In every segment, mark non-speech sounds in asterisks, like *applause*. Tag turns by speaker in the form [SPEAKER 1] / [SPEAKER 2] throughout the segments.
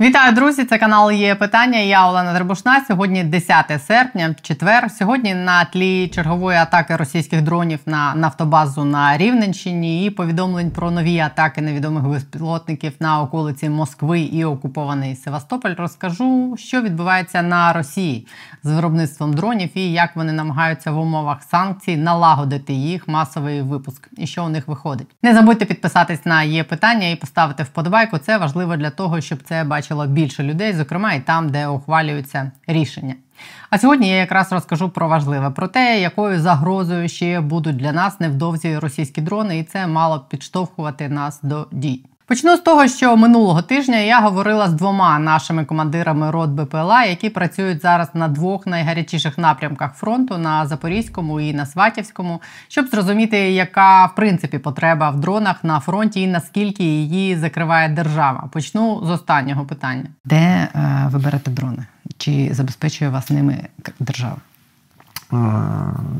[SPEAKER 1] Вітаю, друзі! Це канал є питання. Я Олена Дребушна. Сьогодні 10 серпня, четвер. Сьогодні на тлі чергової атаки російських дронів на нафтобазу на Рівненщині і повідомлень про нові атаки невідомих безпілотників на околиці Москви і окупований Севастополь. Розкажу, що відбувається на Росії з виробництвом дронів і як вони намагаються в умовах санкцій налагодити їх масовий випуск і що у них виходить. Не забудьте підписатись на є питання і поставити вподобайку. Це важливо для того, щоб це бачити бачило більше людей, зокрема і там, де ухвалюються рішення. А сьогодні я якраз розкажу про важливе, про те, якою загрозою ще будуть для нас невдовзі російські дрони, і це мало підштовхувати нас до дій. Почну з того, що минулого тижня я говорила з двома нашими командирами рот БПЛА, які працюють зараз на двох найгарячіших напрямках фронту на Запорізькому і на Сватівському, щоб зрозуміти, яка в принципі потреба в дронах на фронті і наскільки її закриває держава. Почну з останнього питання: де е, ви берете дрони? Чи забезпечує вас ними держава?
[SPEAKER 2] А,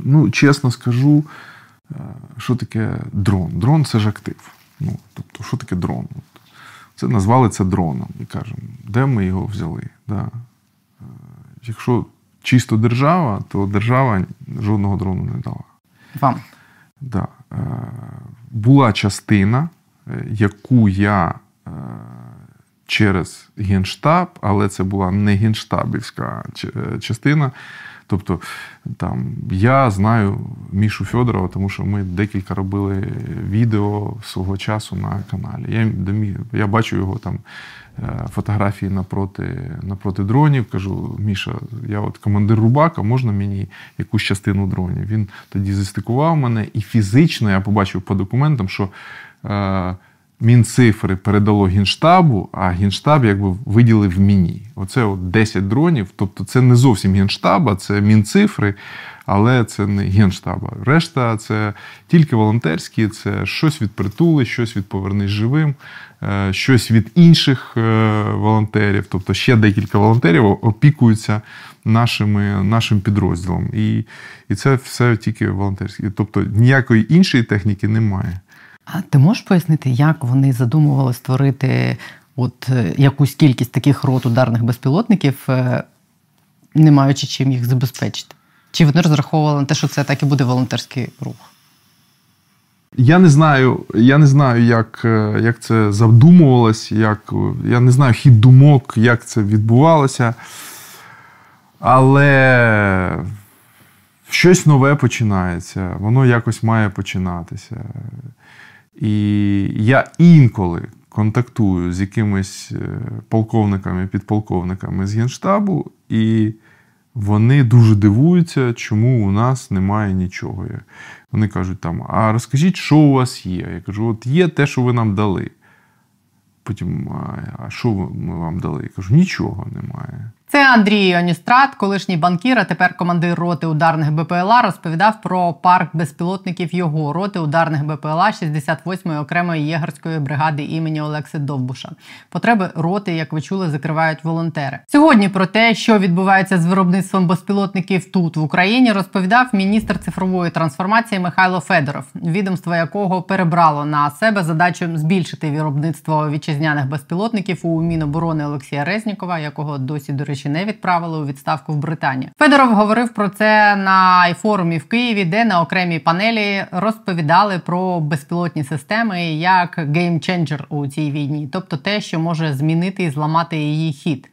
[SPEAKER 2] ну, чесно скажу, е, що таке дрон? Дрон це ж актив. Ну, Тобто, що таке дрон? Це назвали це дроном і кажемо, де ми його взяли? Да. Е, якщо чисто держава, то держава жодного дрону не дала.
[SPEAKER 1] Вам?
[SPEAKER 2] Да. Е, була частина, е, яку я через Генштаб, але це була не генштабівська частина. Тобто там я знаю Мішу Федорова, тому що ми декілька робили відео свого часу на каналі. Я я бачу його там е, фотографії напроти напроти дронів. Кажу, Міша, я от командир Рубака, можна мені якусь частину дронів? Він тоді застикував мене, і фізично я побачив по документам, що. Е, Мінцифри передало Генштабу, а Генштаб якби виділив мені. Оце от 10 дронів. Тобто це не зовсім Генштаба, це Мінцифри, але це не Генштаба. Решта це тільки волонтерські, це щось від притули, щось від повернись живим, е, щось від інших е, волонтерів. Тобто ще декілька волонтерів опікуються нашими, нашим підрозділом. І, І це все тільки волонтерське. Тобто ніякої іншої техніки немає.
[SPEAKER 1] А ти можеш пояснити, як вони задумували створити от е, якусь кількість таких рот ударних безпілотників, е, не маючи чим їх забезпечити? Чи вони розраховували на те, що це так і буде волонтерський рух?
[SPEAKER 2] Я не знаю, я не знаю, як е, як це задумувалось, як, я не знаю хід думок, як це відбувалося. Але щось нове починається, воно якось має починатися. І я інколи контактую з якимись е, полковниками, підполковниками з Генштабу, і вони дуже дивуються, чому у нас немає нічого. Вони кажуть, там, а розкажіть, що у вас є? Я кажу, от є те, що ви нам дали. Потім, а що ми вам дали? Я кажу, нічого немає.
[SPEAKER 1] Це Андрій Оністрат, колишній банкір, а тепер командир роти ударних БПЛА, розповідав про парк безпілотників його роти ударних БПЛА 68-ї окремої єгерської бригади імені Олекси Довбуша. Потреби роти, як ви чули, закривають волонтери. Сьогодні про те, що відбувається з виробництвом безпілотників тут в Україні, розповідав міністр цифрової трансформації Михайло Федоров, відомство якого перебрало на себе задачу збільшити виробництво вітчизняних безпілотників у Міноборони Олексія Резнікова, якого досі до речі не відправили у відставку в Британію. Федоров говорив про це на форумі в Києві, де на окремій панелі розповідали про безпілотні системи як геймченджер у цій війні, тобто те, що може змінити і зламати її хід.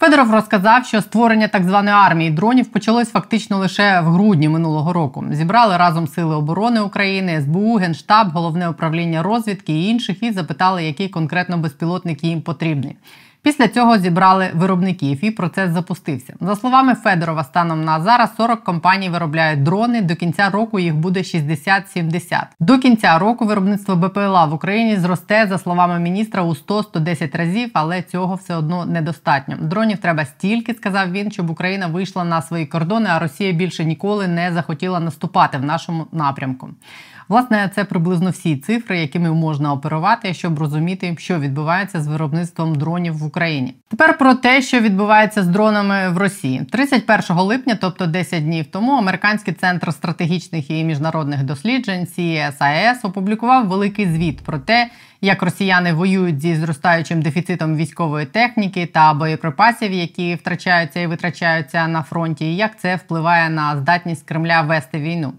[SPEAKER 1] Федоров розказав, що створення так званої армії дронів почалось фактично лише в грудні минулого року. Зібрали разом Сили оборони України, СБУ, Генштаб, головне управління розвідки і інших, і запитали, який конкретно безпілотник їм потрібний. Після цього зібрали виробників і процес запустився. За словами Федорова, станом на зараз 40 компаній виробляють дрони. До кінця року їх буде 60-70. До кінця року виробництво БПЛА в Україні зросте, за словами міністра, у 100-110 разів, але цього все одно недостатньо. Дронів треба стільки, сказав він, щоб Україна вийшла на свої кордони, а Росія більше ніколи не захотіла наступати в нашому напрямку. Власне, це приблизно всі цифри, якими можна оперувати, щоб розуміти, що відбувається з виробництвом дронів в Україні. Тепер про те, що відбувається з дронами в Росії, 31 липня, тобто 10 днів тому, американський центр стратегічних і міжнародних досліджень CSIS опублікував великий звіт про те, як росіяни воюють зі зростаючим дефіцитом військової техніки та боєприпасів, які втрачаються і витрачаються на фронті, і як це впливає на здатність Кремля вести війну.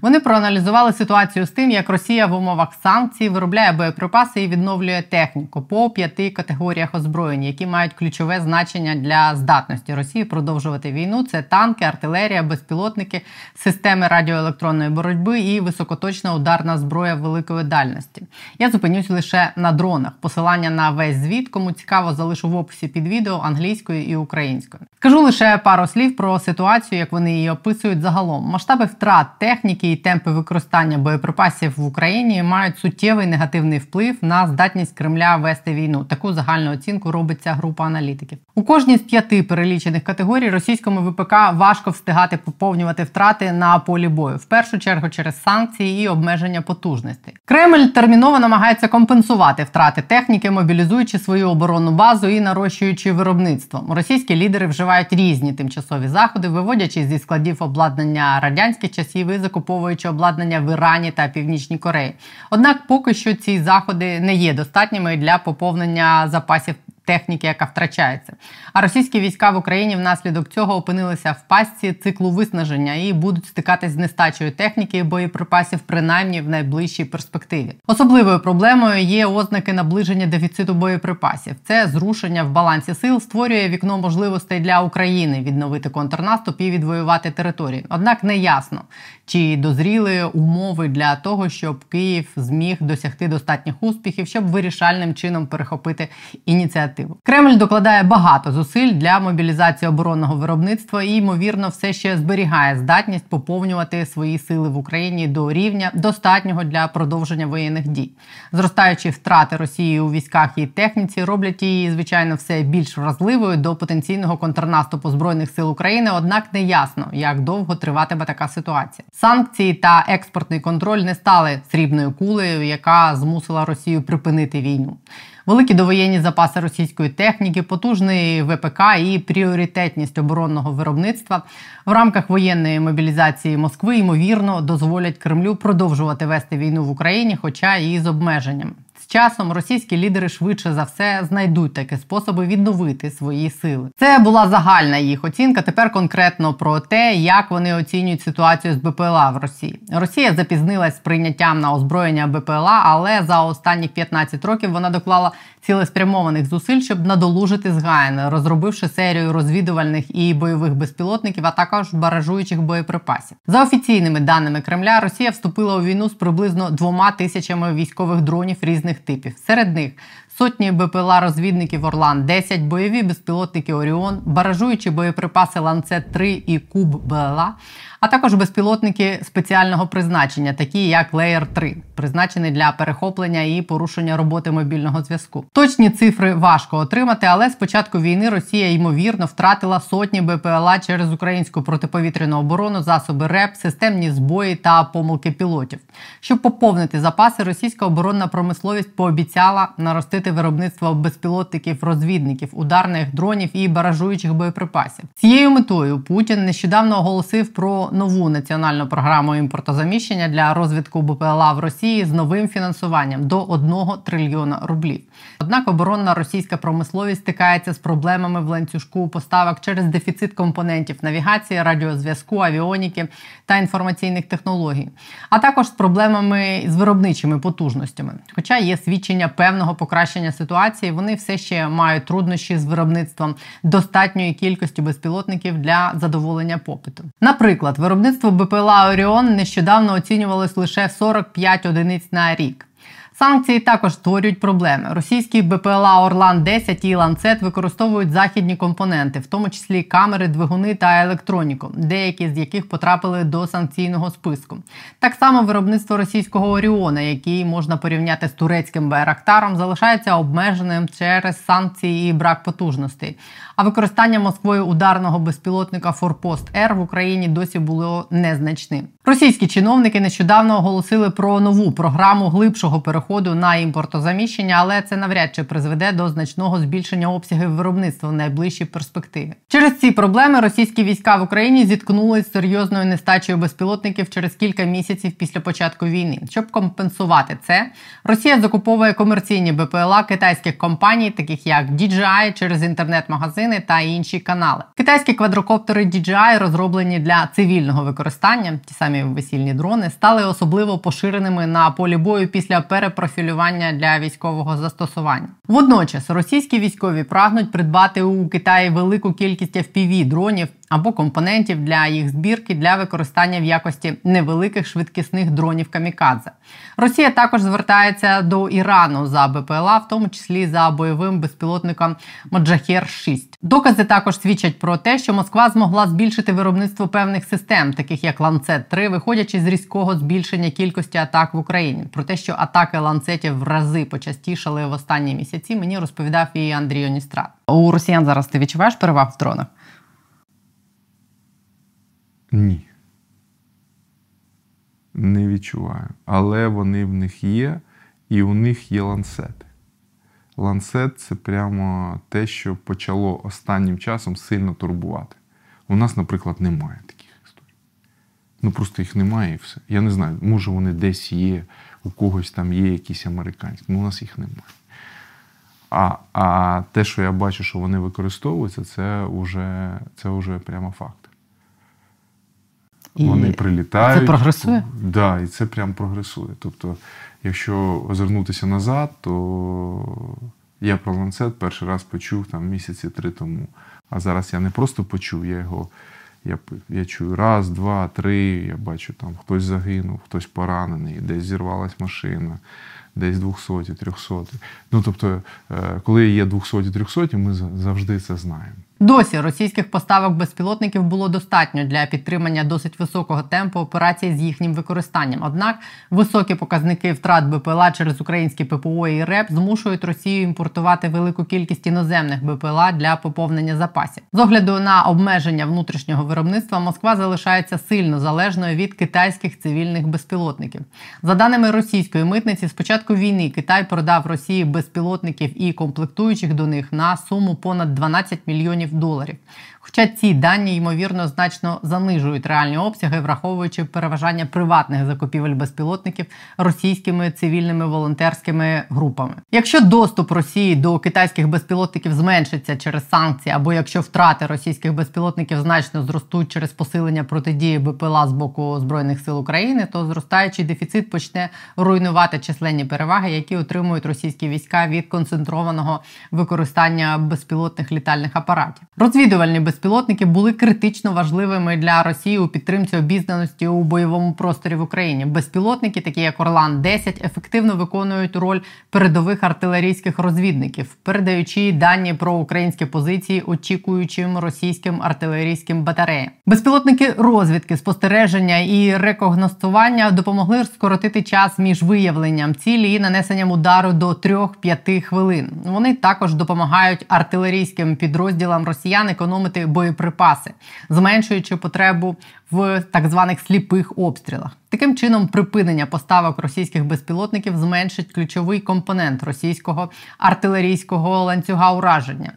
[SPEAKER 1] Вони проаналізували ситуацію з тим, як Росія в умовах санкцій виробляє боєприпаси і відновлює техніку по п'яти категоріях озброєнь, які мають ключове значення для здатності Росії продовжувати війну. Це танки, артилерія, безпілотники, системи радіоелектронної боротьби і високоточна ударна зброя великої дальності. Я зупинюсь лише на дронах. Посилання на весь звіт, кому цікаво, залишу в описі під відео англійською і українською. Скажу лише пару слів про ситуацію, як вони її описують загалом. Масштаби втрат техніки і темпи використання боєприпасів в Україні мають суттєвий негативний вплив на здатність Кремля вести війну. Таку загальну оцінку робить ця група аналітиків. У кожній з п'яти перелічених категорій російському ВПК важко встигати поповнювати втрати на полі бою, в першу чергу через санкції і обмеження потужностей. Кремль терміново намагається компенсувати втрати техніки, мобілізуючи свою оборонну базу і нарощуючи виробництво. Російські лідери вживають різні тимчасові заходи, виводячи зі складів обладнання радянських часів і закуповуючи обладнання в Ірані та Північній Кореї. Однак, поки що ці заходи не є достатніми для поповнення запасів техніки, яка втрачається. А російські війська в Україні внаслідок цього опинилися в пастці циклу виснаження і будуть стикатись з нестачею техніки і боєприпасів, принаймні в найближчій перспективі. Особливою проблемою є ознаки наближення дефіциту боєприпасів. Це зрушення в балансі сил створює вікно можливостей для України відновити контрнаступ і відвоювати території. Однак не ясно, чи дозріли умови для того, щоб Київ зміг досягти достатніх успіхів, щоб вирішальним чином перехопити ініціативу. Кремль докладає багато зусиль для мобілізації оборонного виробництва і ймовірно все ще зберігає здатність поповнювати свої сили в Україні до рівня достатнього для продовження воєнних дій. Зростаючі втрати Росії у військах і техніці роблять її, звичайно, все більш вразливою до потенційного контрнаступу збройних сил України однак не ясно, як довго триватиме така ситуація. Санкції та експортний контроль не стали срібною кулею, яка змусила Росію припинити війну. Великі довоєнні запаси російської техніки, потужний ВПК і пріоритетність оборонного виробництва. В рамках воєнної мобілізації Москви ймовірно дозволять Кремлю продовжувати вести війну в Україні, хоча і з обмеженням часом російські лідери швидше за все знайдуть такі способи відновити свої сили. Це була загальна їх оцінка. Тепер конкретно про те, як вони оцінюють ситуацію з БПЛА в Росії. Росія запізнилась з прийняттям на озброєння БПЛА, але за останні 15 років вона доклала цілеспрямованих зусиль, щоб надолужити згаяне, розробивши серію розвідувальних і бойових безпілотників, а також баражуючих боєприпасів. За офіційними даними Кремля, Росія вступила у війну з приблизно двома тисячами військових дронів різних типів. Серед них сотні БПЛА розвідників Орлан, 10 бойові безпілотники Оріон, баражуючі боєприпаси Ланцет 3 і Куб БЛА, а також безпілотники спеціального призначення, такі як Layer 3, призначені для перехоплення і порушення роботи мобільного зв'язку. Точні цифри важко отримати, але з початку війни Росія ймовірно втратила сотні БПЛА через українську протиповітряну оборону, засоби РЕП, системні збої та помилки пілотів. Щоб поповнити запаси, російська оборонна промисловість пообіцяла наростити виробництво безпілотників, розвідників, ударних дронів і баражуючих боєприпасів. Цією метою Путін нещодавно оголосив про нову національну програму імпортозаміщення для розвитку БПЛА в Росії з новим фінансуванням до 1 трильйона рублів. Однак оборонна російська промисловість стикається з проблемами в ланцюжку поставок через дефіцит компонентів навігації, радіозв'язку, авіоніки та інформаційних технологій, а також з проблемами з виробничими потужностями. Хоча є свідчення певного покращення ситуації, вони все ще мають труднощі з виробництвом достатньої кількості безпілотників для задоволення попиту. Наприклад, виробництво БПЛА Оріон нещодавно оцінювалось лише 45 одиниць на рік. Санкції також створюють проблеми. Російські БПЛА Орлан 10 і ланцет використовують західні компоненти, в тому числі камери, двигуни та електроніку, деякі з яких потрапили до санкційного списку. Так само виробництво російського Оріона, який можна порівняти з турецьким Байрактаром, залишається обмеженим через санкції і брак потужностей. А використання Москвою ударного безпілотника Форпост Р в Україні досі було незначним. Російські чиновники нещодавно оголосили про нову програму глибшого переходу переходу на імпортозаміщення, але це навряд чи призведе до значного збільшення обсягів виробництва в найближчій перспективі. Через ці проблеми російські війська в Україні зіткнулись з серйозною нестачею безпілотників через кілька місяців після початку війни. Щоб компенсувати це, Росія закуповує комерційні БПЛА китайських компаній, таких як DJI, через інтернет-магазини та інші канали. Китайські квадрокоптери DJI, розроблені для цивільного використання, ті самі весільні дрони, стали особливо поширеними на полі бою після перепрофілювання для військового застосування. Водночас російські військові прагнуть придбати у Китаї велику кількість fpv дронів або компонентів для їх збірки для використання в якості невеликих швидкісних дронів камікадзе. Росія також звертається до Ірану за БПЛА, в тому числі за бойовим безпілотником Моджахер 6 Докази також свідчать про те, що Москва змогла збільшити виробництво певних систем, таких як Ланцет 3 виходячи з різкого збільшення кількості атак в Україні. Про те, що атаки ланцетів в рази почастішали в останні місяці, мені розповідав і Андрій Оністрат. У росіян зараз ти відчуваєш переваг в дронах?
[SPEAKER 2] Ні. Не відчуваю. Але вони в них є, і у них є ланцети. Ланцет це прямо те, що почало останнім часом сильно турбувати. У нас, наприклад, немає таких історій. Ну просто їх немає і все. Я не знаю, може вони десь є, у когось там є якісь американські, але у нас їх немає. А а те, що я бачу, що вони використовуються, це вже це вже прямо факт. І Вони прилітають.
[SPEAKER 1] Це прогресує? Так,
[SPEAKER 2] да, і це прям прогресує. Тобто, якщо озирнутися назад, то я про ланцет перший раз почув там місяці три тому. А зараз я не просто почув, я його я я чую раз, два, три. Я бачу, там хтось загинув, хтось поранений, десь зірвалась машина, десь 200, 300. Ну тобто, е, коли є 200, 300, ми завжди це знаємо.
[SPEAKER 1] Досі російських поставок безпілотників було достатньо для підтримання досить високого темпу операцій з їхнім використаннем. Однак високі показники втрат БПЛА через українські ППО і РЕП змушують Росію імпортувати велику кількість іноземних БПЛА для поповнення запасів. З огляду на обмеження внутрішнього виробництва Москва залишається сильно залежною від китайських цивільних безпілотників. За даними російської митниці, з початку війни Китай продав Росії безпілотників і комплектуючих до них на суму понад 12 мільйонів доларів. Хоча ці дані ймовірно значно занижують реальні обсяги, враховуючи переважання приватних закупівель безпілотників російськими цивільними волонтерськими групами. Якщо доступ Росії до китайських безпілотників зменшиться через санкції, або якщо втрати російських безпілотників значно зростуть через посилення протидії БПЛА з боку збройних сил України, то зростаючий дефіцит почне руйнувати численні переваги, які отримують російські війська від концентрованого використання безпілотних літальних апаратів. Розвідувальні безпілотники були критично важливими для Росії у підтримці обізнаності у бойовому просторі в Україні. Безпілотники, такі як Орлан 10 ефективно виконують роль передових артилерійських розвідників, передаючи дані про українські позиції очікуючим російським артилерійським батареям. Безпілотники розвідки, спостереження і рекогностування допомогли скоротити час між виявленням цілі і нанесенням удару до 3-5 хвилин. Вони також допомагають артилерійським підрозділам росіян економити боєприпаси, зменшуючи потребу в так званих сліпих обстрілах. Таким чином, припинення поставок російських безпілотників зменшить ключовий компонент російського артилерійського ланцюга ураження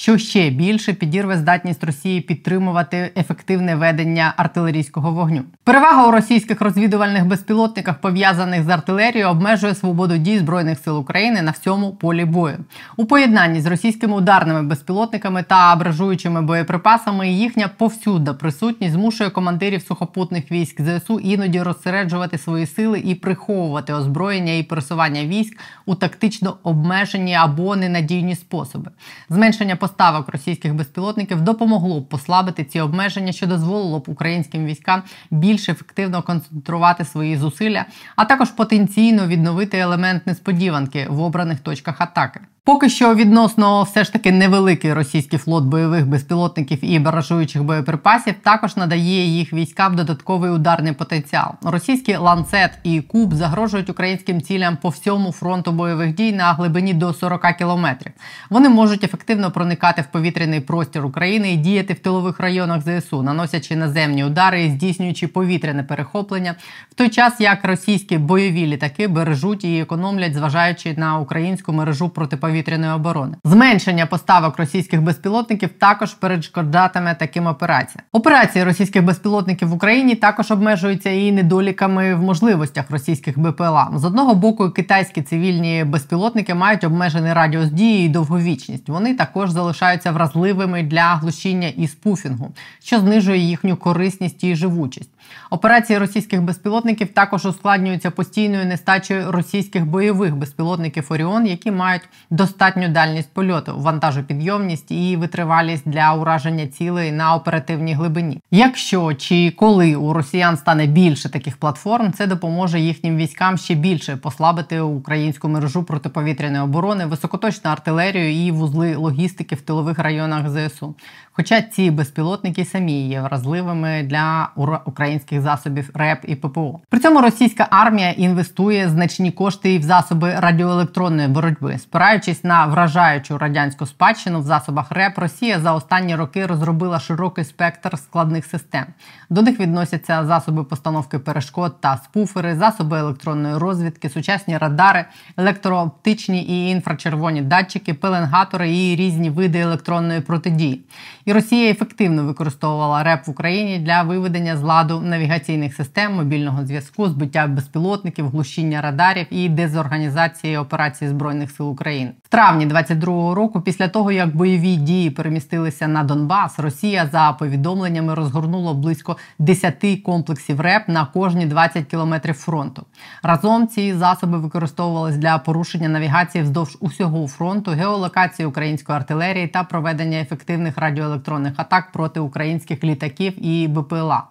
[SPEAKER 1] що ще більше підірве здатність Росії підтримувати ефективне ведення артилерійського вогню. Перевага у російських розвідувальних безпілотниках, пов'язаних з артилерією, обмежує свободу дій збройних сил України на всьому полі бою. У поєднанні з російськими ударними безпілотниками та абражуючими боєприпасами їхня повсюдна присутність змушує командирів сухопутних військ ЗСУ іноді розсереджувати свої сили і приховувати озброєння і пересування військ у тактично обмежені або ненадійні способи. Зменшення поставок російських безпілотників допомогло б послабити ці обмеження, що дозволило б українським військам більш ефективно концентрувати свої зусилля, а також потенційно відновити елемент несподіванки в обраних точках атаки. Поки що відносно все ж таки невеликий російський флот бойових безпілотників і баражуючих боєприпасів також надає їх військам додатковий ударний потенціал. Російський ланцет і куб загрожують українським цілям по всьому фронту бойових дій на глибині до 40 кілометрів. Вони можуть ефективно проникати в повітряний простір України і діяти в тилових районах ЗСУ, наносячи наземні удари і здійснюючи повітряне перехоплення, в той час як російські бойові літаки бережуть і економлять, зважаючи на українську мережу протиповітряної протиповітряної оборони. Зменшення поставок російських безпілотників також перешкоджатиме таким операціям. Операції російських безпілотників в Україні також обмежуються і недоліками в можливостях російських БПЛА. З одного боку, китайські цивільні безпілотники мають обмежений радіус дії і довговічність. Вони також залишаються вразливими для глушіння і спуфінгу, що знижує їхню корисність і живучість. Операції російських безпілотників також ускладнюються постійною нестачею російських бойових безпілотників Оріон, які мають достатню дальність польоту, вантажопідйомність і витривалість для ураження цілей на оперативній глибині. Якщо чи коли у росіян стане більше таких платформ, це допоможе їхнім військам ще більше послабити українську мережу протиповітряної оборони, високоточну артилерію і вузли логістики в тилових районах ЗСУ. Хоча ці безпілотники самі є вразливими для українських засобів РЕП і ППО. При цьому російська армія інвестує значні кошти і в засоби радіоелектронної боротьби, спираючись на вражаючу радянську спадщину в засобах РЕП, Росія за останні роки розробила широкий спектр складних систем. До них відносяться засоби постановки перешкод та спуфери, засоби електронної розвідки, сучасні радари, електрооптичні і інфрачервоні датчики, пеленгатори і різні види електронної протидії. І Росія ефективно використовувала РЕП в Україні для виведення з ладу навігаційних систем, мобільного зв'язку, збиття безпілотників, глушіння радарів і дезорганізації операцій збройних сил України. В травні 22-го року, після того як бойові дії перемістилися на Донбас, Росія за повідомленнями розгорнула близько 10 комплексів РЕП на кожні 20 кілометрів фронту. Разом ці засоби використовувалися для порушення навігації вздовж усього фронту, геолокації української артилерії та проведення ефективних радіоелектронних електронних атак проти українських літаків і БПЛА.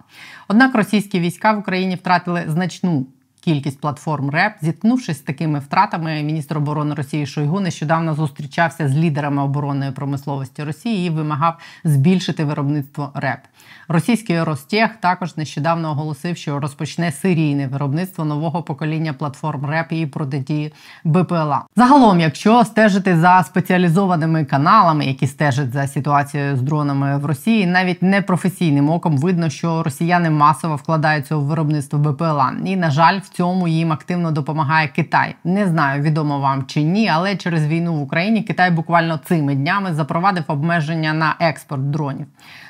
[SPEAKER 1] Однак російські війська в Україні втратили значну. Кількість платформ РЕП, зіткнувшись з такими втратами, міністр оборони Росії Шойгу нещодавно зустрічався з лідерами оборонної промисловості Росії і вимагав збільшити виробництво РЕП. Російський Ростех також нещодавно оголосив, що розпочне серійне виробництво нового покоління платформ РЕП і протидії БПЛА. Загалом, якщо стежити за спеціалізованими каналами, які стежать за ситуацією з дронами в Росії, навіть непрофесійним оком видно, що росіяни масово вкладаються у виробництво БПЛА. І на жаль, в цьому їм активно допомагає Китай. Не знаю, відомо вам чи ні, але через війну в Україні Китай буквально цими днями запровадив обмеження на експорт дронів.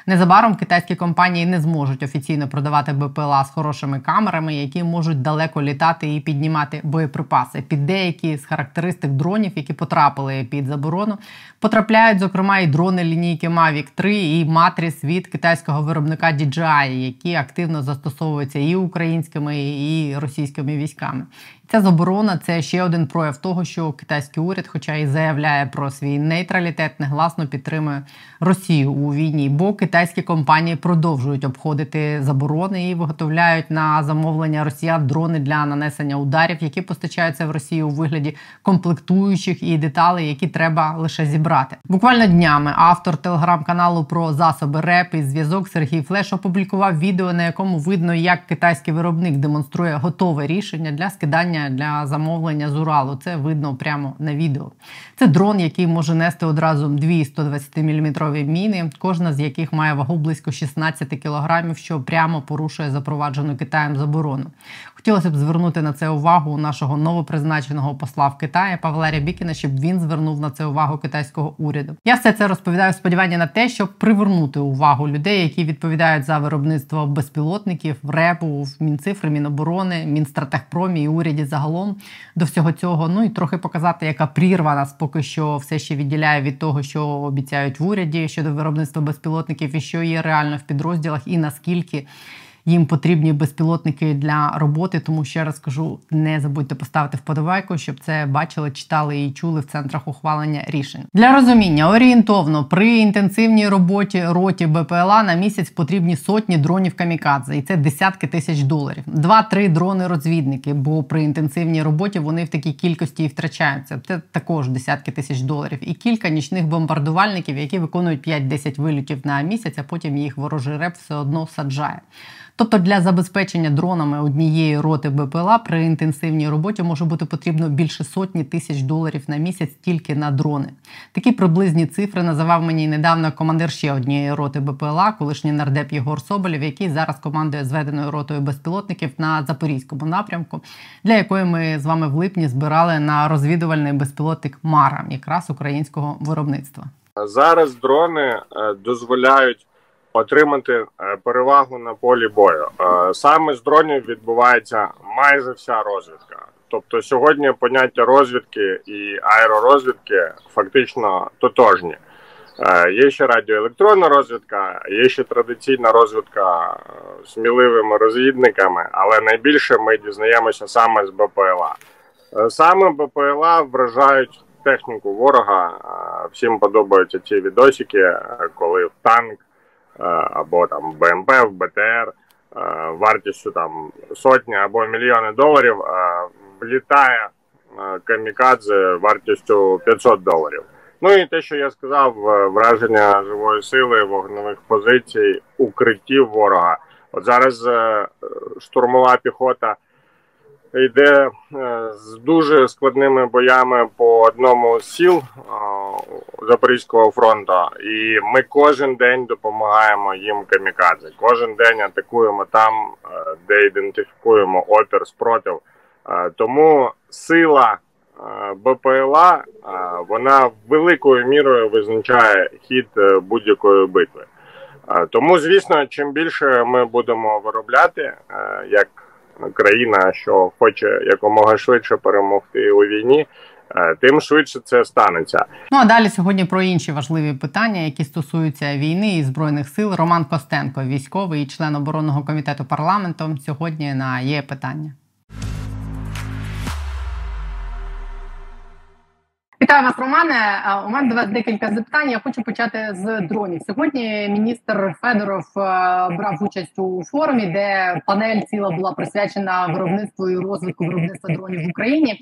[SPEAKER 1] Незабаром китайські компанії не зможуть офіційно продавати БПЛА з хорошими камерами, які можуть далеко літати і піднімати боєприпаси. Під деякі з характеристик дронів, які потрапили під заборону, потрапляють зокрема і дрони лінійки Mavic 3 і Matrix від китайського виробника DJI, які активно застосовуються і українськими, і російськими військами. Ця заборона це ще один прояв того, що китайський уряд, хоча і заявляє про свій нейтралітет, негласно підтримує Росію у війні, бо китайські компанії продовжують обходити заборони і виготовляють на замовлення Росіян дрони для нанесення ударів, які постачаються в Росію у вигляді комплектуючих і деталей, які треба лише зібрати. Буквально днями автор телеграм-каналу про засоби РЕП і зв'язок Сергій Флеш опублікував відео, на якому видно, як китайський виробник демонструє готове рішення для скидання посилання для замовлення з Уралу. Це видно прямо на відео. Це дрон, який може нести одразу дві 120-мм міни, кожна з яких має вагу близько 16 кг, що прямо порушує запроваджену Китаєм заборону. Хотілося б звернути на це увагу нашого новопризначеного посла в Китаї Павла Рябікіна, щоб він звернув на це увагу китайського уряду. Я все це розповідаю в сподіванні на те, щоб привернути увагу людей, які відповідають за виробництво безпілотників, репу, Мінцифри, Міноборони, Мінстратегпромі і уряді загалом до всього цього. Ну і трохи показати, яка прірва нас поки що все ще відділяє від того, що обіцяють в уряді щодо виробництва безпілотників, і що є реально в підрозділах, і наскільки їм потрібні безпілотники для роботи. Тому ще раз кажу, не забудьте поставити вподобайку, щоб це бачили, читали і чули в центрах ухвалення рішень. Для розуміння орієнтовно при інтенсивній роботі роті БПЛА на місяць потрібні сотні дронів камікадзе, і це десятки тисяч доларів. Два-три дрони-розвідники, бо при інтенсивній роботі вони в такій кількості і втрачаються. Це також десятки тисяч доларів. І кілька нічних бомбардувальників, які виконують 5-10 вильотів на місяць, а потім їх ворожий реп все одно саджає. Тобто для забезпечення дронами однієї роти БПЛА при інтенсивній роботі може бути потрібно більше сотні тисяч доларів на місяць тільки на дрони. Такі приблизні цифри називав мені недавно командир ще однієї роти БПЛА, колишній нардеп Єгор Соболєв, який зараз командує зведеною ротою безпілотників на запорізькому напрямку, для якої ми з вами в липні збирали на розвідувальний безпілотник Мара, якраз українського виробництва.
[SPEAKER 3] Зараз дрони е, дозволяють отримати е, перевагу на полі бою. Е, саме з дронів відбувається майже вся розвідка. Тобто сьогодні поняття розвідки і аеророзвідки фактично тотожні. Е, є ще радіоелектронна розвідка, є ще традиційна розвідка сміливими розвідниками, але найбільше ми дізнаємося саме з БПЛА. Саме БПЛА вражають техніку ворога. Всім подобаються ці відосики, коли танк або там БМП, в БТР е, вартістю там сотні або мільйони доларів е, влітає камікадзе вартістю 500 доларів. Ну і те, що я сказав, враження живої сили, вогневих позицій, укриттів ворога. От зараз штурмова піхота йде з дуже складними боями по одному з сіл Запорізького фронту, і ми кожен день допомагаємо їм камікадзе. Кожен день атакуємо там, е, де ідентифікуємо опір спротив. Е, тому сила е, БПЛА вона великою мірою визначає хід будь-якої битви. Тому, звісно, чим більше ми будемо виробляти як країна, що хоче якомога швидше перемогти у війні. Е, тим швидше це станеться.
[SPEAKER 1] Ну а далі сьогодні про інші важливі питання, які стосуються війни і збройних сил. Роман Костенко, військовий і член оборонного комітету парламенту. Сьогодні на є питання. Вітаю вас, Романе. У мене до вас декілька запитань. Я хочу почати з дронів. Сьогодні міністр Федоров брав участь у форумі, де панель ціла була присвячена виробництву і розвитку виробництва дронів в Україні.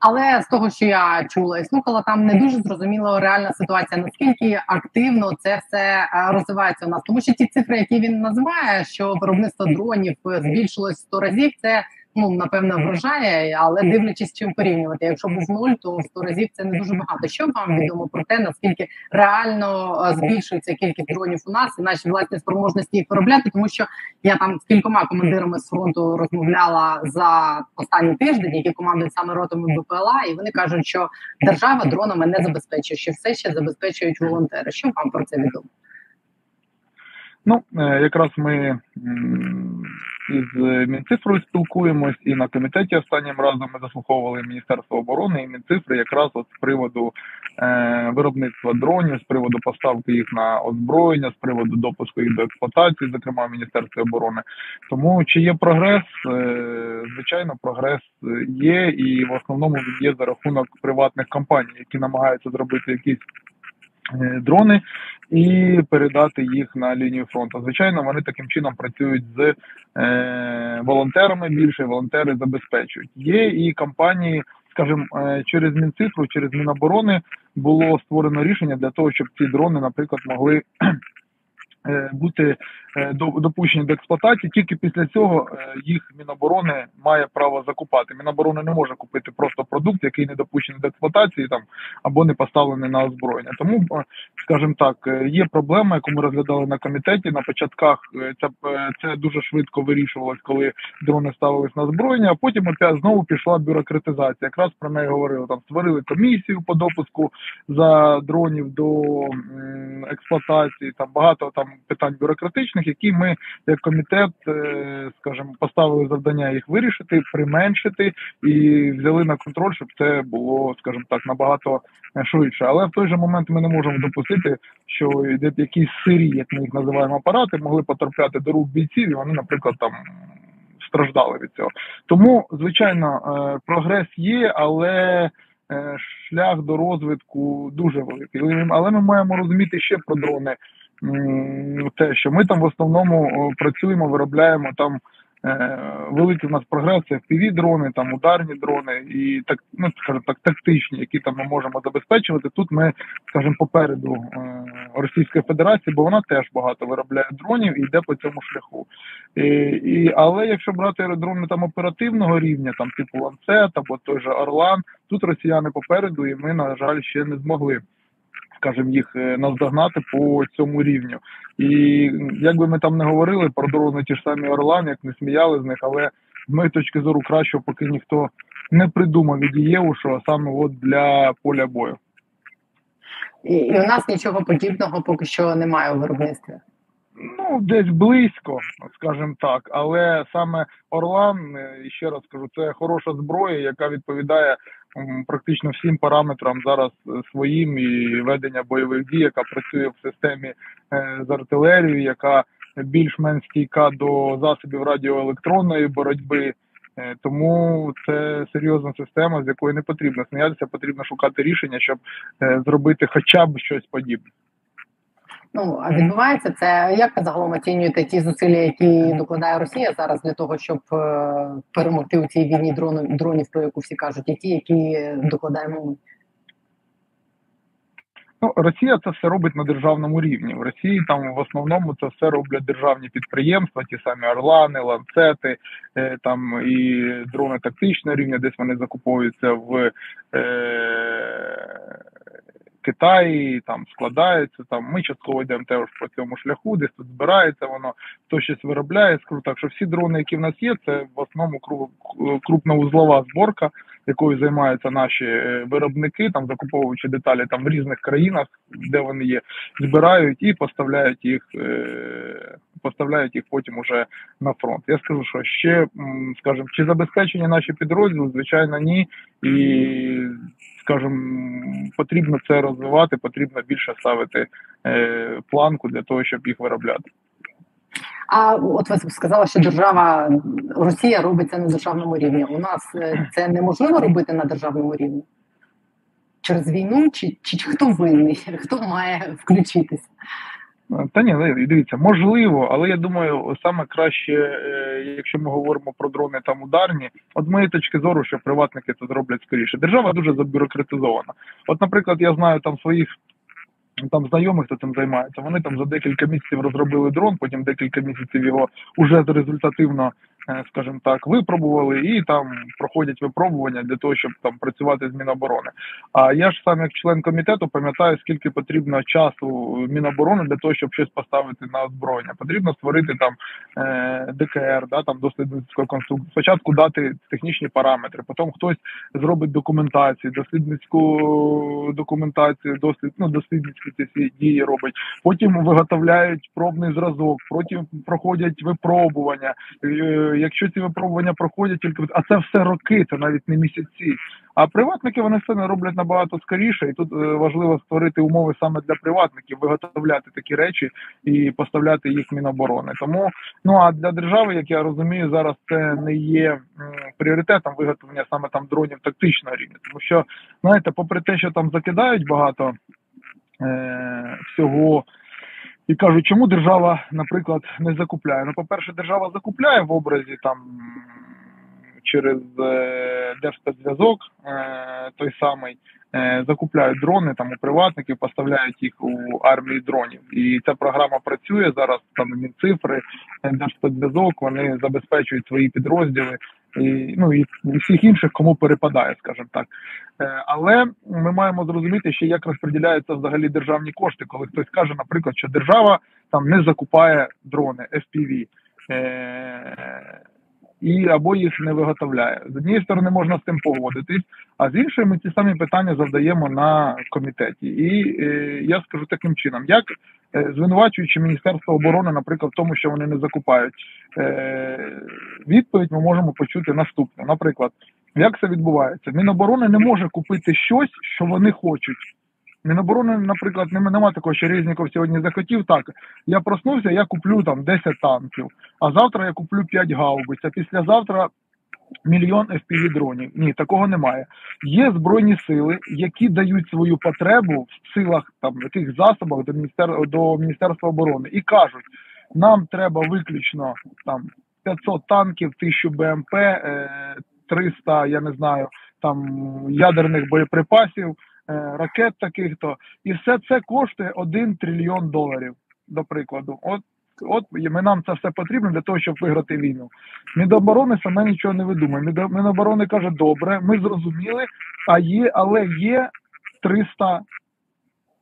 [SPEAKER 1] Але з того, що я чула і слухала, там не дуже зрозуміло реальна ситуація. Наскільки активно це все розвивається у нас, тому що ті цифри, які він називає, що виробництво дронів збільшилось 100 разів, це ну напевно вражає, але дивлячись, чим порівнювати. Якщо був нуль, то в 100 разів це не дуже багато. Що вам відомо про те, наскільки реально е, збільшується кількість дронів у нас і наші власні спроможності їх виробляти, тому що я там з кількома командирами з фронту розмовляла за останній тиждень, які командують саме ротами БПЛА, і вони кажуть, що держава дронами не забезпечує, що все ще забезпечують волонтери. Що вам про це відомо?
[SPEAKER 4] Ну, е, якраз ми із Мінцифрою спілкуємось, і на комітеті останнім разом ми заслуховували Міністерство оборони і Мінцифри якраз от з приводу е, виробництва дронів, з приводу поставки їх на озброєння, з приводу допуску їх до експлуатації, зокрема в Міністерстві оборони. Тому чи є прогрес? Е, звичайно, прогрес є, і в основному він є за рахунок приватних компаній, які намагаються зробити якісь. Е, дрони і передати їх на лінію фронту. Звичайно, вони таким чином працюють з е, волонтерами. Більше волонтери забезпечують. Є і компанії, скажімо, е, через Мінцифру, через Міноборони було створено рішення для того, щоб ці дрони, наприклад, могли бути е, допущені до експлуатації. Тільки після цього е, їх міноборони має право закупати. Міноборони не може купити просто продукт, який не допущений до експлуатації, там або не поставлений на озброєння. Тому, скажімо так, є проблема, яку ми розглядали на комітеті. На початках це це дуже швидко вирішувалось, коли дрони ставились на озброєння. А потім опять знову пішла бюрократизація. Якраз про неї говорили. Там створили комісію по допуску за дронів до експлуатації, там багато там питань бюрократичних, які ми як комітет, скажімо, поставили завдання їх вирішити, применшити і взяли на контроль, щоб це було, скажімо так, набагато швидше. Але в той же момент ми не можемо допустити, що якісь сирі, як ми їх називаємо апарати, могли потрапляти до рук бійців, і вони, наприклад, там страждали від цього. Тому, звичайно, е, прогрес є, але е, шлях до розвитку дуже великий. Але ми маємо розуміти ще про дрони. Те, що ми там в основному працюємо, виробляємо там Е, великий в нас прогрес це fpv дрони, там ударні дрони і так, ну скажімо так, тактичні, які там ми можемо забезпечувати. Тут ми, скажімо, попереду е, Російської Федерації, бо вона теж багато виробляє дронів і йде по цьому шляху. І, і, Але якщо брати дрони там оперативного рівня, там типу ланцет або той же Орлан, тут росіяни попереду, і ми, на жаль, ще не змогли скажімо, їх е, наздогнати по цьому рівню. І як би ми там не говорили про дороги ті ж самі Орлан, як не сміяли з них, але з моєї точки зору кращого, поки ніхто не придумав від Євушо, саме от для поля бою.
[SPEAKER 1] І, і у нас нічого подібного поки що немає у виробництві.
[SPEAKER 4] Ну, десь близько, скажімо так, але саме Орлан, е, ще раз кажу, це хороша зброя, яка відповідає практично всім параметрам зараз е, своїм і ведення бойових дій, яка працює в системі е, з артилерією, яка більш-менш стійка до засобів радіоелектронної боротьби. Тому це серйозна система, з якої не потрібно сміятися, потрібно шукати рішення, щоб зробити хоча б щось подібне.
[SPEAKER 1] Ну а відбувається це. Як ви загалом оцінюєте ті зусилля, які докладає Росія зараз для того, щоб е, перемогти у цій війні дронів, дронів, про яку всі кажуть, і ті, які докладаємо ми?
[SPEAKER 4] Ну, Росія це все робить на державному рівні. В Росії там в основному це все роблять державні підприємства, ті самі Орлани, ланцети, е, там і дрони тактичного рівня, десь вони закуповуються в е, Китаї там складаються. Там ми частково йдемо теж по цьому шляху, десь тут збирається воно, хто щось виробляє. Скажу так, що всі дрони, які в нас є, це в основному крупноузлова зборка, якою займаються наші е, виробники, там закуповуючи деталі там в різних країнах, де вони є, збирають і поставляють їх, е, поставляють їх потім уже на фронт. Я скажу, що ще скажімо, чи забезпечені наші підрозділи, звичайно, ні і скажімо, потрібно це розвивати, потрібно більше ставити е, планку для того, щоб їх виробляти.
[SPEAKER 1] А от ви сказали, що держава Росія робить це на державному рівні. У нас е, це неможливо робити на державному рівні через війну, чи, чи, чи хто винний, *laughs* хто має включитися?
[SPEAKER 4] Та ні, ну, дивіться, можливо, але я думаю, саме краще, е, якщо ми говоримо про дрони там ударні, от моєї точки зору, що приватники це зроблять скоріше. Держава дуже забюрократизована. От, наприклад, я знаю там своїх там знайомих, хто цим займається. Вони там за декілька місяців розробили дрон, потім декілька місяців його уже результативно скажімо так, випробували і там проходять випробування для того, щоб там працювати з Міноборони. А я ж сам як член комітету пам'ятаю, скільки потрібно часу Міноборони для того, щоб щось поставити на озброєння. Потрібно створити там е, ДКР, да там дослідницьку конструкцію. Спочатку дати технічні параметри, потім хтось зробить документацію, дослідницьку документацію, дослід, ну, дослідницькі ці дії робить. Потім виготовляють пробний зразок, потім проходять випробування. Якщо ці випробування проходять тільки а це все роки, це навіть не місяці. А приватники вони все не роблять набагато скоріше, і тут е, важливо створити умови саме для приватників, виготовляти такі речі і поставляти їх міноборони. Тому ну а для держави, як я розумію, зараз це не є пріоритетом виготовлення саме там дронів тактичного рівня, тому що знаєте, попри те, що там закидають багато е, всього. І кажуть, чому держава, наприклад, не закупляє. Ну, по-перше, держава закупляє в образі там через е, Держспецзв'язок е, той самий е, закупляють дрони там у приватників, поставляють їх у армії дронів. І ця програма працює зараз. Там мінцифри, Держспецзв'язок, вони забезпечують свої підрозділи і ну і всіх інших, кому перепадає, скажімо так. Е, але ми маємо зрозуміти, ще як розподіляються взагалі державні кошти, коли хтось каже, наприклад, що держава там не закупає дрони FPV. І або їх не виготовляє. З однієї сторони можна з цим погодитись, а з іншої ми ці самі питання завдаємо на комітеті. І е, я скажу таким чином, як е, звинувачуючи Міністерство оборони, наприклад, в тому, що вони не закупають е, відповідь, ми можемо почути наступне. Наприклад, як це відбувається? Міноборони не може купити щось, що вони хочуть. Міноборони, наприклад, нема такого, що Резніков сьогодні захотів. Так, я проснувся, я куплю там 10 танків, а завтра я куплю 5 гаубиць, а післязавтра мільйон fpv дронів. Ні, такого немає. Є збройні сили, які дають свою потребу в силах там в яких засобах до міністер... до міністерства оборони і кажуть, нам треба виключно там 500 танків, 1000 БМП, 300, я не знаю, там ядерних боєприпасів. Е, ракет таких то, і все це коштує 1 трильйон доларів, до прикладу. От от ми нам це все потрібно для того, щоб виграти війну. Міноборони саме нічого не видумує. Міноборони каже, добре, ми зрозуміли, а є, але є 300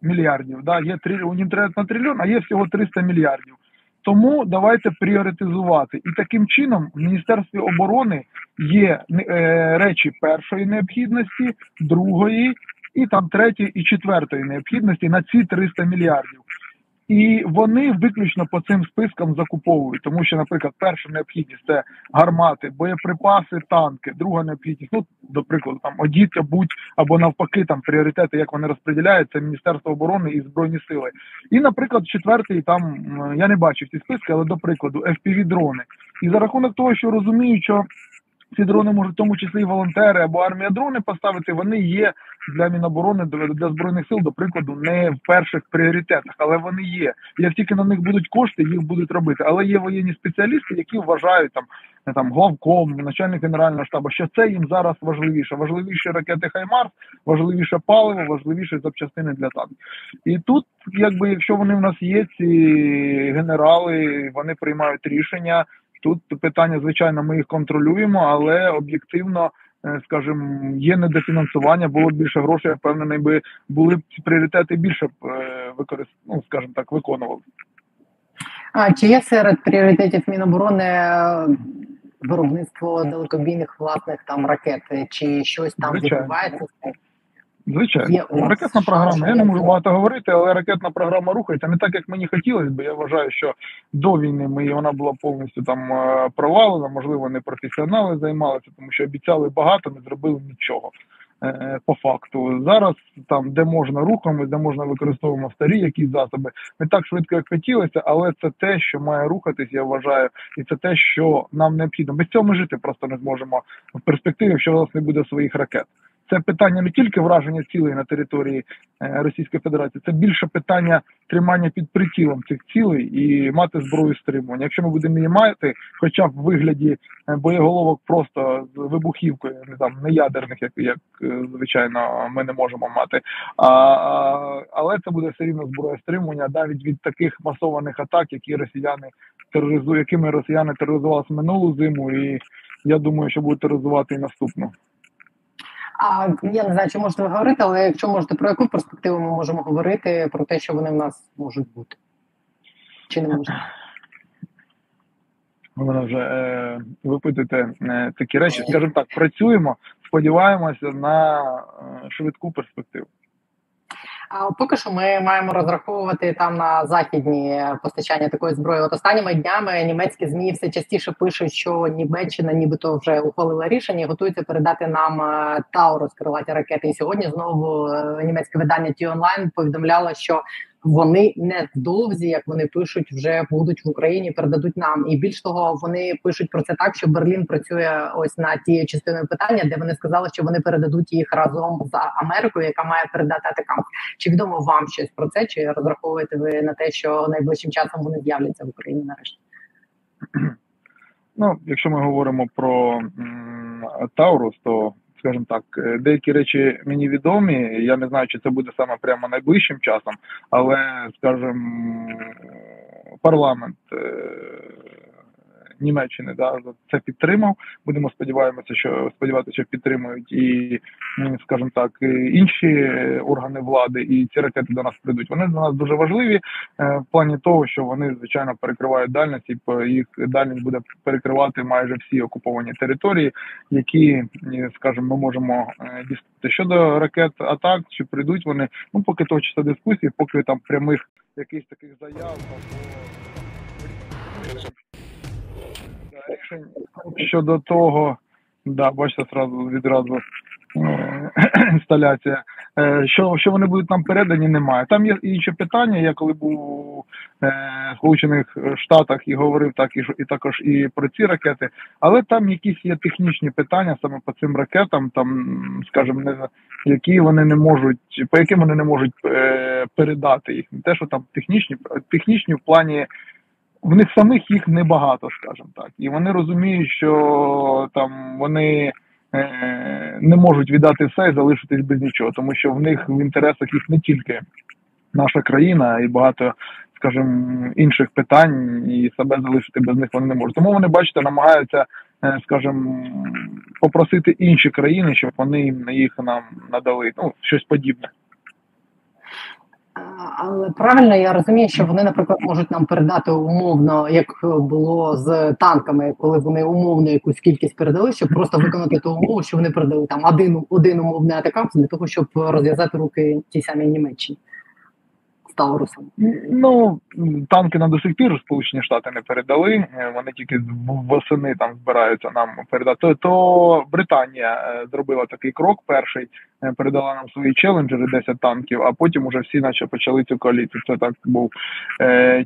[SPEAKER 4] мільярдів. Да? Є у треба на трильйон, а є всього 300 мільярдів. Тому давайте пріоритизувати. І таким чином в Міністерстві оборони є е, речі першої необхідності, другої і там третьої і четвертої необхідності на ці 300 мільярдів. І вони виключно по цим спискам закуповують, тому що, наприклад, перша необхідність це гармати, боєприпаси, танки. Друга необхідність, ну до прикладу, там одіття, будь або навпаки, там пріоритети, як вони розподіляють, це Міністерство оборони і збройні сили. І, наприклад, четвертий там я не бачив ці списки, але до прикладу, fpv дрони. І за рахунок того, що розумію, що ці дрони можуть в тому числі і волонтери або армія дрони поставити. Вони є для міноборони для збройних сил, до прикладу, не в перших пріоритетах, але вони є. Як тільки на них будуть кошти, їх будуть робити. Але є воєнні спеціалісти, які вважають там не там главком, начальник генерального штабу, що це їм зараз важливіше. Важливіше ракети Хаймарс, важливіше паливо, важливіше запчастини для танків. І тут, якби якщо вони в нас є, ці генерали, вони приймають рішення. Тут питання, звичайно, ми їх контролюємо, але об'єктивно, е, скажімо, є недофінансування, було б більше грошей, я впевнений, би були б ці пріоритети більше б е, використ... ну, скажімо так, виконували.
[SPEAKER 1] А чи є серед пріоритетів Міноборони е, виробництво далекобійних власних там ракет? Чи щось там відбувається?
[SPEAKER 4] Звичайно, ракетна програма. Я не можу багато говорити, але ракетна програма рухається не так, як мені хотілося бо Я вважаю, що до війни ми вона була повністю там е, провалена. Можливо, не професіонали займалися, тому що обіцяли багато, не зробили нічого. Е, по факту зараз там, де можна рухаємо, де можна використовуємо старі якісь засоби, не так швидко, як хотілося, але це те, що має рухатись, я вважаю, і це те, що нам необхідно. Без цього ми жити просто не зможемо в перспективі, якщо у нас не буде своїх ракет це питання не тільки враження цілей на території е, Російської Федерації, це більше питання тримання під притілом цих цілей і мати зброю стримування. Якщо ми будемо її мати, хоча б в вигляді е, боєголовок просто з вибухівкою, не там не ядерних, як як е, звичайно, ми не можемо мати. А, Але це буде все рівно зброя стримування навіть від таких масованих атак, які росіяни тероризують, якими росіяни тероризувалися минулу зиму, і я думаю, що будуть тероризувати і наступну.
[SPEAKER 1] А я не знаю, чи можете ви говорити, але якщо можете, про яку перспективу ми можемо говорити про те, що вони в нас можуть бути? Чи не можна?
[SPEAKER 4] Мене вже е, випитуєте е, такі речі. Скажімо так, працюємо, сподіваємося на е, швидку перспективу.
[SPEAKER 1] А поки що ми маємо розраховувати там на західні постачання такої зброї. От останніми днями німецькі змі все частіше пишуть, що Німеччина, нібито вже ухвалила рішення, готується передати нам е, Таурус крилаті ракети. І сьогодні знову е, німецьке видання Ті онлайн повідомляло, що вони невдовзі, як вони пишуть, вже будуть в Україні, передадуть нам. І більш того, вони пишуть про це так, що Берлін працює ось на тією частиною питання, де вони сказали, що вони передадуть їх разом з Америкою, яка має передати атакам. Чи відомо вам щось про це? Чи розраховуєте ви на те, що найближчим часом вони з'являться в Україні нарешті?
[SPEAKER 4] Ну, якщо ми говоримо про Таурус, то скажімо так, е, деякі речі мені відомі. Я не знаю, чи це буде саме прямо найближчим часом, але скажімо, парламент е, Німеччини да, це підтримав. Будемо сподіваємося, що сподіватися, що підтримують і, скажімо так, інші органи влади, і ці ракети до нас прийдуть. Вони для нас дуже важливі е, в плані того, що вони звичайно перекривають дальність, і їх дальність буде перекривати майже всі окуповані території, які, скажімо, ми можемо е, дістати щодо ракет атак, чи прийдуть вони. Ну поки точиться дискусії, поки там прямих якихось таких заяв рішень щодо того, да, бачите, зразу відразу е, *clears throat* інсталяція. Е, що що вони будуть нам передані, немає. Там є інші питання. Я коли був у е, Сполучених Штатах і говорив так і і також і про ці ракети, але там якісь є технічні питання саме по цим ракетам, там скажімо, не які вони не можуть, по яким вони не можуть е, передати їх. Не те, що там технічні, технічні в плані. В них самих їх небагато, скажімо так, і вони розуміють, що там вони е, не можуть віддати все і залишитись без нічого, тому що в них в інтересах їх не тільки наша країна і багато, скажімо, інших питань, і себе залишити без них вони не можуть. Тому вони, бачите, намагаються, е, скажімо, попросити інші країни, щоб вони їх нам надали. Ну щось подібне.
[SPEAKER 1] Але правильно я розумію, що вони, наприклад, можуть нам передати умовно, як було з танками, коли вони умовно якусь кількість передали, щоб просто виконати ту умову, що вони передали там один один умовний атакам для того, щоб розв'язати руки ті самі Німеччині. Таурусом?
[SPEAKER 4] Ну танки на до сих пір Сполучені Штати не передали. Е, вони тільки восени там збираються нам передати. То Британія е, зробила такий крок. Перший е, передала нам свої челенджери, 10 танків, а потім уже всі, наче почали цю коаліцію. Це так був.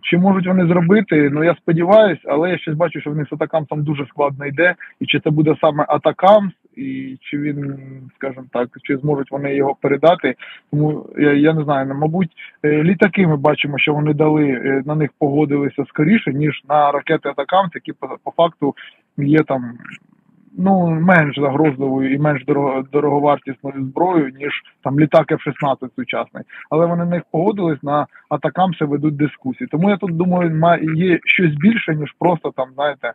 [SPEAKER 4] Чи можуть вони зробити? Ну я сподіваюся, але я щось бачу, що в них з атакамсом дуже складно йде, і чи це буде саме атакамс, і чи він, скажімо так, чи зможуть вони його передати. Тому я я не знаю, мабуть, е, літаки ми бачимо, що вони дали е, на них погодилися скоріше, ніж на ракети Атакамс, які по, по факту є там. Ну, менш загрозливою і менш дорого, дороговартісною зброєю, ніж там літак F-16 сучасний. Але вони на них погодились на атакамси ведуть дискусії. Тому я тут думаю, є щось більше, ніж просто там, знаєте,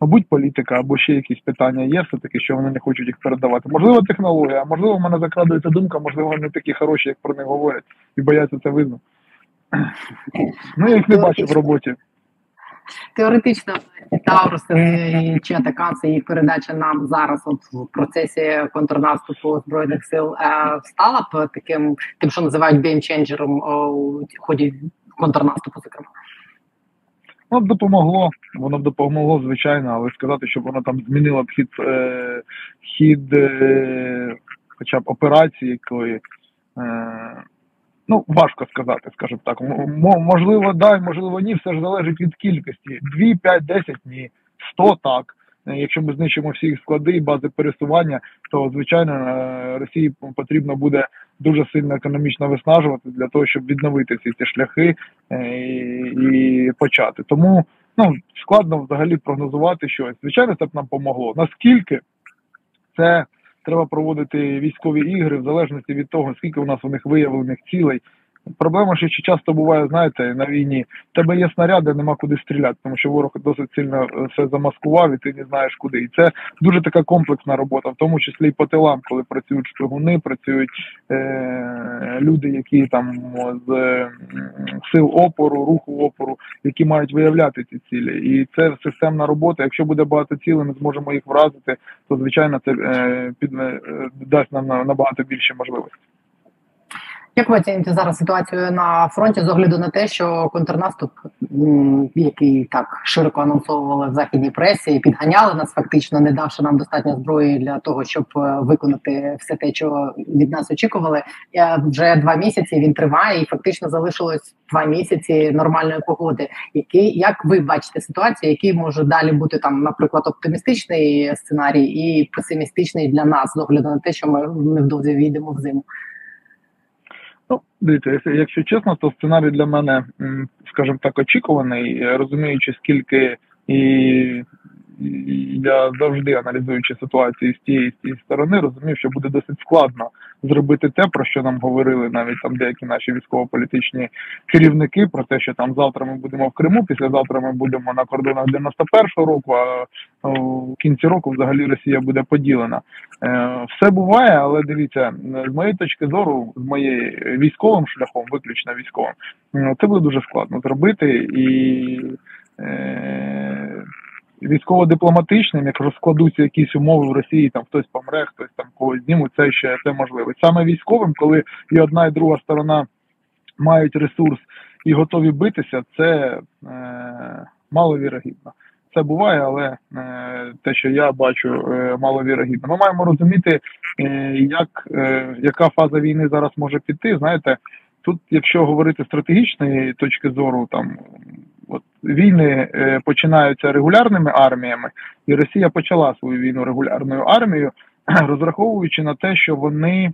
[SPEAKER 4] Мабуть, політика або ще якісь питання є, все таки, що вони не хочуть їх передавати. Можливо, технологія, можливо, в мене закрадується думка, можливо, вони такі хороші, як про них говорять, і бояться це видно. Ну, я їх не бачу в роботі.
[SPEAKER 1] Теоретично Тауруси чи атаканці, їх передача нам зараз, от в процесі контрнаступу збройних сил, е, стала б таким, тим, що називають геймченджером у ході контрнаступу, зокрема.
[SPEAKER 4] Воно б допомогло, воно б допомогло, звичайно, але сказати, щоб воно там змінило б хід е, хід е, хоча б операції якої. Е, ну, важко сказати, скажімо так. Можливо, да, можливо, ні, все ж залежить від кількості. 2, 5, 10 ні, Сто так. Е, якщо ми знищимо всі склади і бази пересування, то звичайно е, Росії потрібно буде дуже сильно економічно виснажувати для того, щоб відновити ці ці шляхи е, і, і почати. Тому ну складно взагалі прогнозувати щось. Звичайно, це б нам помогло. Наскільки це треба проводити військові ігри в залежності від того, скільки у нас у них виявлених цілей. Проблема, що часто буває, знаєте, на війні в тебе є снаряди, нема куди стріляти, тому що ворог досить сильно е, все замаскував, і ти не знаєш куди. І це дуже така комплексна робота, в тому числі і по тилам, коли працюють шпигуни, працюють е, люди, які там з е, сил опору, руху опору, які мають виявляти ці цілі. І це системна робота. Якщо буде багато цілей, ми зможемо їх вразити, то звичайно це е, під е, дасть нам набагато більше можливостей.
[SPEAKER 1] Як ви оціните зараз ситуацію на фронті з огляду на те, що контрнаступ, який так широко анонсовували в західній пресі, підганяли нас, фактично не давши нам достатньо зброї для того, щоб е, виконати все те, що від нас очікували. Вже два місяці він триває, і фактично залишилось два місяці нормальної погоди. Які як ви бачите ситуацію, який може далі бути там, наприклад, оптимістичний сценарій і песимістичний для нас з огляду на те, що ми невдовзі війдемо в зиму.
[SPEAKER 4] Ну, дивіться, якщо чесно, то сценарій для мене, скажімо так, очікуваний, розуміючи, скільки і я завжди аналізуючи ситуацію з тієї з тієї сторони, розумів, що буде досить складно зробити те, про що нам говорили навіть там деякі наші військово-політичні керівники, про те, що там завтра ми будемо в Криму, післязавтра ми будемо на кордонах 91-го року. А в кінці року взагалі Росія буде поділена. Е, все буває, але дивіться, з моєї точки зору, з моєї військовим шляхом, виключно військовим, це буде дуже складно зробити і. Військово-дипломатичним, як розкладуться якісь умови в Росії, там хтось помре, хтось там когось знімуть, це ще це можливо. Саме військовим, коли і одна, і друга сторона мають ресурс і готові битися, це е, маловірогідно. Це буває, але е, те, що я бачу, е, маловірогідно. Ми маємо розуміти, е, як е, яка фаза війни зараз може піти. Знаєте, тут, якщо говорити стратегічної точки зору, там от війни е, починаються регулярними арміями, і Росія почала свою війну регулярною армією, *clears throat* розраховуючи на те, що вони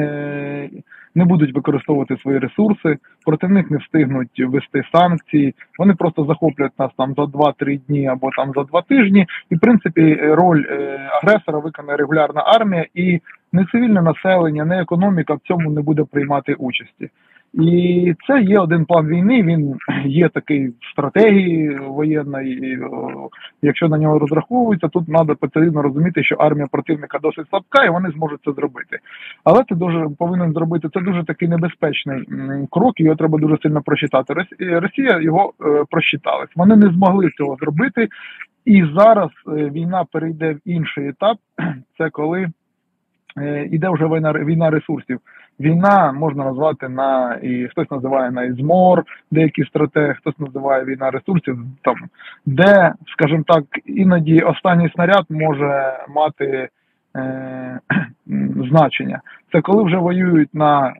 [SPEAKER 4] е, не будуть використовувати свої ресурси, проти них не встигнуть вести санкції. Вони просто захоплять нас там за 2-3 дні або там за 2 тижні. І в принципі роль е, агресора виконає регулярна армія, і не цивільне населення, не економіка в цьому не буде приймати участі. І це є один план війни. Він є такий в стратегії воєнної. Якщо на нього розраховується, тут треба потрібно розуміти, що армія противника досить слабка, і вони зможуть це зробити. Але ти дуже повинен зробити це дуже такий небезпечний крок. Його треба дуже сильно просчитати. Росія його е, просчиталась. Вони не змогли цього зробити, і зараз е, війна перейде в інший етап. *clears throat* Це коли е, іде вже війна війна ресурсів. Війна можна назвати на і хтось називає на ізмор, деякі стратегії, хтось називає війна ресурсів, там де, скажімо так, іноді останній снаряд може мати е, *clears throat* значення. Це коли вже воюють на,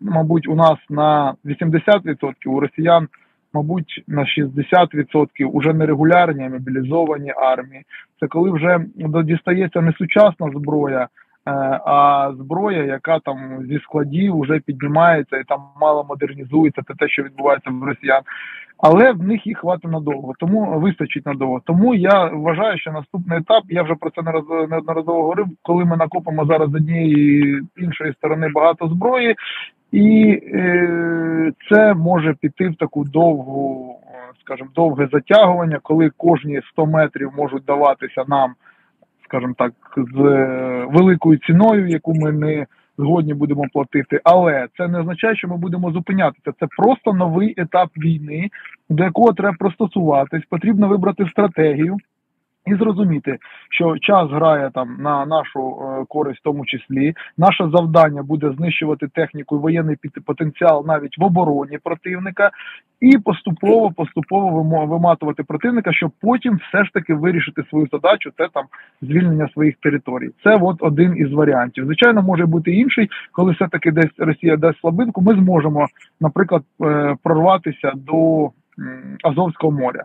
[SPEAKER 4] мабуть, у нас на 80%, у росіян, мабуть, на 60% уже нерегулярні мобілізовані армії. Це коли вже дістається несучасна зброя. Е, а зброя, яка там зі складів вже піднімається і там мало модернізується, це те, що відбувається в росіян. Але в них їх хватить надовго, тому вистачить надовго. Тому я вважаю, що наступний етап, я вже про це неодноразово говорив, коли ми накопимо зараз однієї іншої сторони багато зброї, і е, це може піти в таку довгу, скажімо, довге затягування, коли кожні 100 метрів можуть даватися нам скажімо так, з е, великою ціною, яку ми не згодні будемо платити. Але це не означає, що ми будемо зупинятися. Це просто новий етап війни, до якого треба пристосуватись. Потрібно вибрати стратегію і зрозуміти, що час грає там на нашу е, користь, в тому числі наше завдання буде знищувати техніку і воєнний потенціал навіть в обороні противника, і поступово поступово виматувати противника, щоб потім все ж таки вирішити свою задачу. Це там звільнення своїх територій. Це от один із варіантів. Звичайно, може бути інший, коли все таки десь Росія дасть слабинку. Ми зможемо, наприклад, е, прорватися до Азовського моря.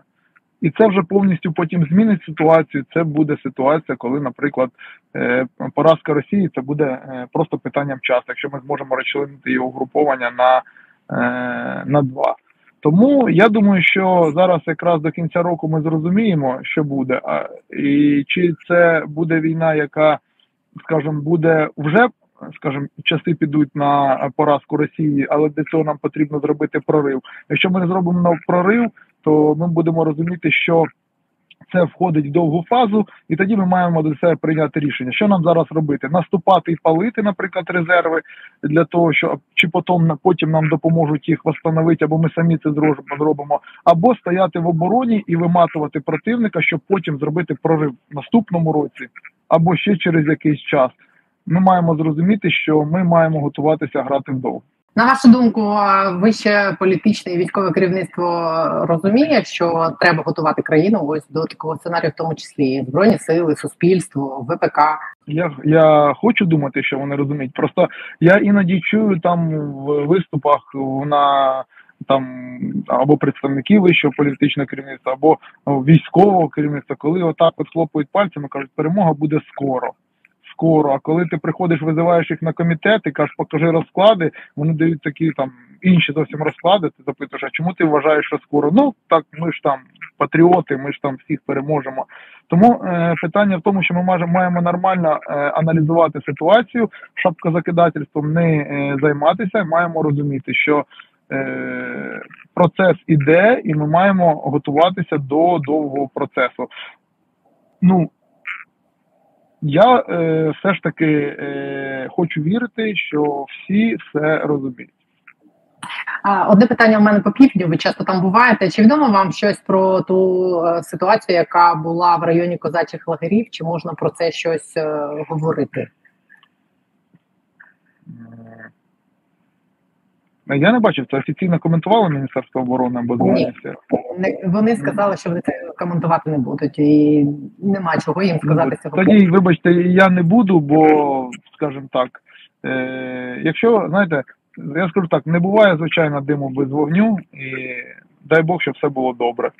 [SPEAKER 4] І це вже повністю потім змінить ситуацію. Це буде ситуація, коли, наприклад, е, поразка Росії це буде е, просто питанням часу, якщо ми зможемо розчленити його угруповання на, е, на два. Тому я думаю, що зараз якраз до кінця року ми зрозуміємо, що буде, і чи це буде війна, яка, скажімо, буде вже, скажімо, часи підуть на поразку Росії, але для цього нам потрібно зробити прорив. Якщо ми не зробимо прорив, то ми будемо розуміти, що це входить в довгу фазу, і тоді ми маємо до себе прийняти рішення, що нам зараз робити: наступати і палити, наприклад, резерви для того, що чи потім потім нам допоможуть їх встановити, або ми самі це зробимо, або стояти в обороні і виматувати противника, щоб потім зробити прорив в наступному році, або ще через якийсь час. Ми маємо зрозуміти, що ми маємо готуватися грати вдовго.
[SPEAKER 1] На вашу думку, вище політичне і військове керівництво розуміє, що треба готувати країну ось до такого сценарію, в тому числі збройні сили, суспільство, ВПК.
[SPEAKER 4] Я я хочу думати, що вони розуміють. Просто я іноді чую там в виступах на там або представників вищого політичного керівництва, або військового керівництва, коли отак от хлопають пальцями, кажуть, перемога буде скоро скоро. А коли ти приходиш, визиваєш їх на комітет і кажеш, покажи розклади, вони дають такі там інші зовсім розклади. Ти запитуєш, а чому ти вважаєш, що скоро? Ну так ми ж там патріоти, ми ж там всіх переможемо. Тому е, питання в тому, що ми маємо, нормально е, аналізувати ситуацію, шапкозакидательством не е, займатися, маємо розуміти, що е, процес іде, і ми маємо готуватися до довгого процесу. Ну я е, все ж таки е, хочу вірити, що всі все розуміють.
[SPEAKER 1] Одне питання у мене по півдню. Ви часто там буваєте. Чи відомо вам щось про ту е, ситуацію, яка була в районі козачих лагерів? Чи можна про це щось е, говорити?
[SPEAKER 4] Я не бачив, це офіційно коментувало Міністерство оборони або
[SPEAKER 1] Ні. Вони сказали, що вони це коментувати не будуть, і нема чого їм сказати цього.
[SPEAKER 4] Тоді, вибачте, я не буду, бо, скажімо так, е, якщо, знаєте, я скажу так, не буває, звичайно, диму без вогню, і дай Бог, щоб все було добре.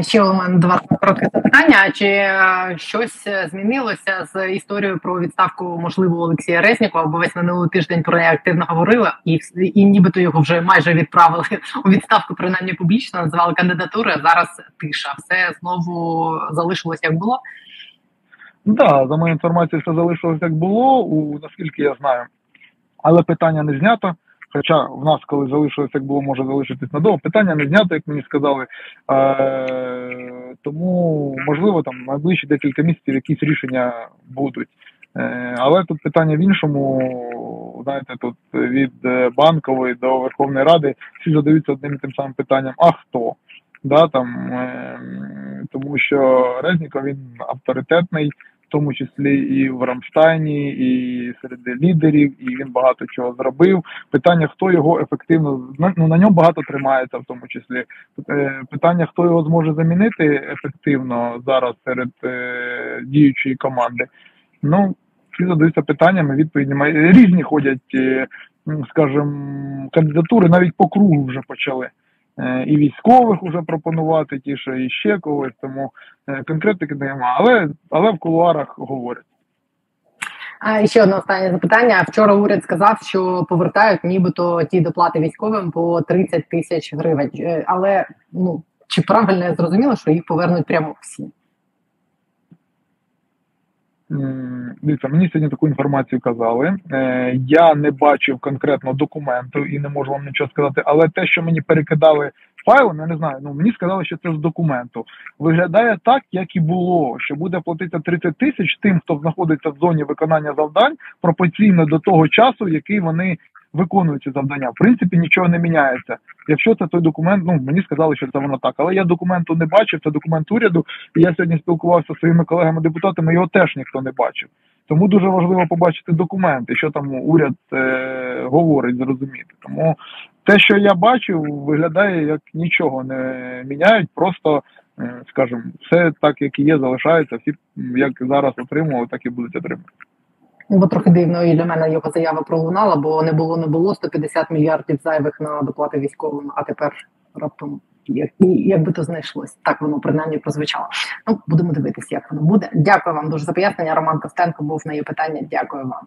[SPEAKER 1] Ще у мене два коротке запитання. Чи е, щось змінилося з історією про відставку можливо Олексія Резнікова? Бо весь минулий тиждень про неї активно говорили, і і нібито його вже майже відправили у відставку, принаймні публічно називали кандидатури. Зараз тиша. Все знову залишилось як було.
[SPEAKER 4] Да, за моєю інформацією, все залишилось як було. У наскільки я знаю, але питання не знято. Хоча в нас, коли залишилось, як було, може залишитись надовго, питання не знято, як мені сказали. Е, Тому, можливо, там найближчі декілька місяців якісь рішення будуть. Е, Але тут питання в іншому, знаєте, тут від банкової до Верховної Ради всі задаються одним і тим самим питанням: а хто? Да, там, е, Тому що Резніков він авторитетний тому числі і в Рамштайні, і серед лідерів, і він багато чого зробив. Питання, хто його ефективно ну, на ньому багато тримається, в тому числі е, питання, хто його зможе замінити ефективно зараз серед е, діючої команди. Ну всі задаються питаннями. Відповіді різні ходять, е, скажімо, кандидатури навіть по кругу вже почали. Е, і військових уже пропонувати, ті, що і ще когось, тому е, конкретики нема, Але але в кулуарах говорять.
[SPEAKER 1] Ще одне останнє запитання. Вчора уряд сказав, що повертають нібито ті доплати військовим по 30 тисяч гривень. Е, але ну чи правильно я зрозуміла, що їх повернуть прямо всі?
[SPEAKER 4] Дивіться, мені сьогодні таку інформацію казали. Е, я не бачив конкретно документу і не можу вам нічого сказати, але те, що мені перекидали файлом, я не знаю. Ну мені сказали, що це з документу. Виглядає так, як і було. Що буде платитися 30 тисяч тим, хто знаходиться в зоні виконання завдань пропорційно до того часу, який вони виконують ці завдання. В принципі, нічого не міняється. Якщо це той документ, ну мені сказали, що це воно так, але я документу не бачив. Це документ уряду. і Я сьогодні спілкувався зі своїми колегами-депутатами. Його теж ніхто не бачив. Тому дуже важливо побачити документи, що там уряд е, говорить, зрозуміти. Тому те, що я бачив, виглядає як нічого не міняють. Просто скажімо, все так, як і є, залишається. Всі як зараз отримували, так і будуть отримувати.
[SPEAKER 1] Ну, бо трохи дивно і для мене його заява пролунала, бо не було, не було 150 мільярдів зайвих на доплати військовим, а тепер раптом як, як би то знайшлось. Так воно принаймні прозвучало. Ну будемо дивитися, як воно буде. Дякую вам дуже за пояснення. Роман Костенко був на її питання. Дякую вам.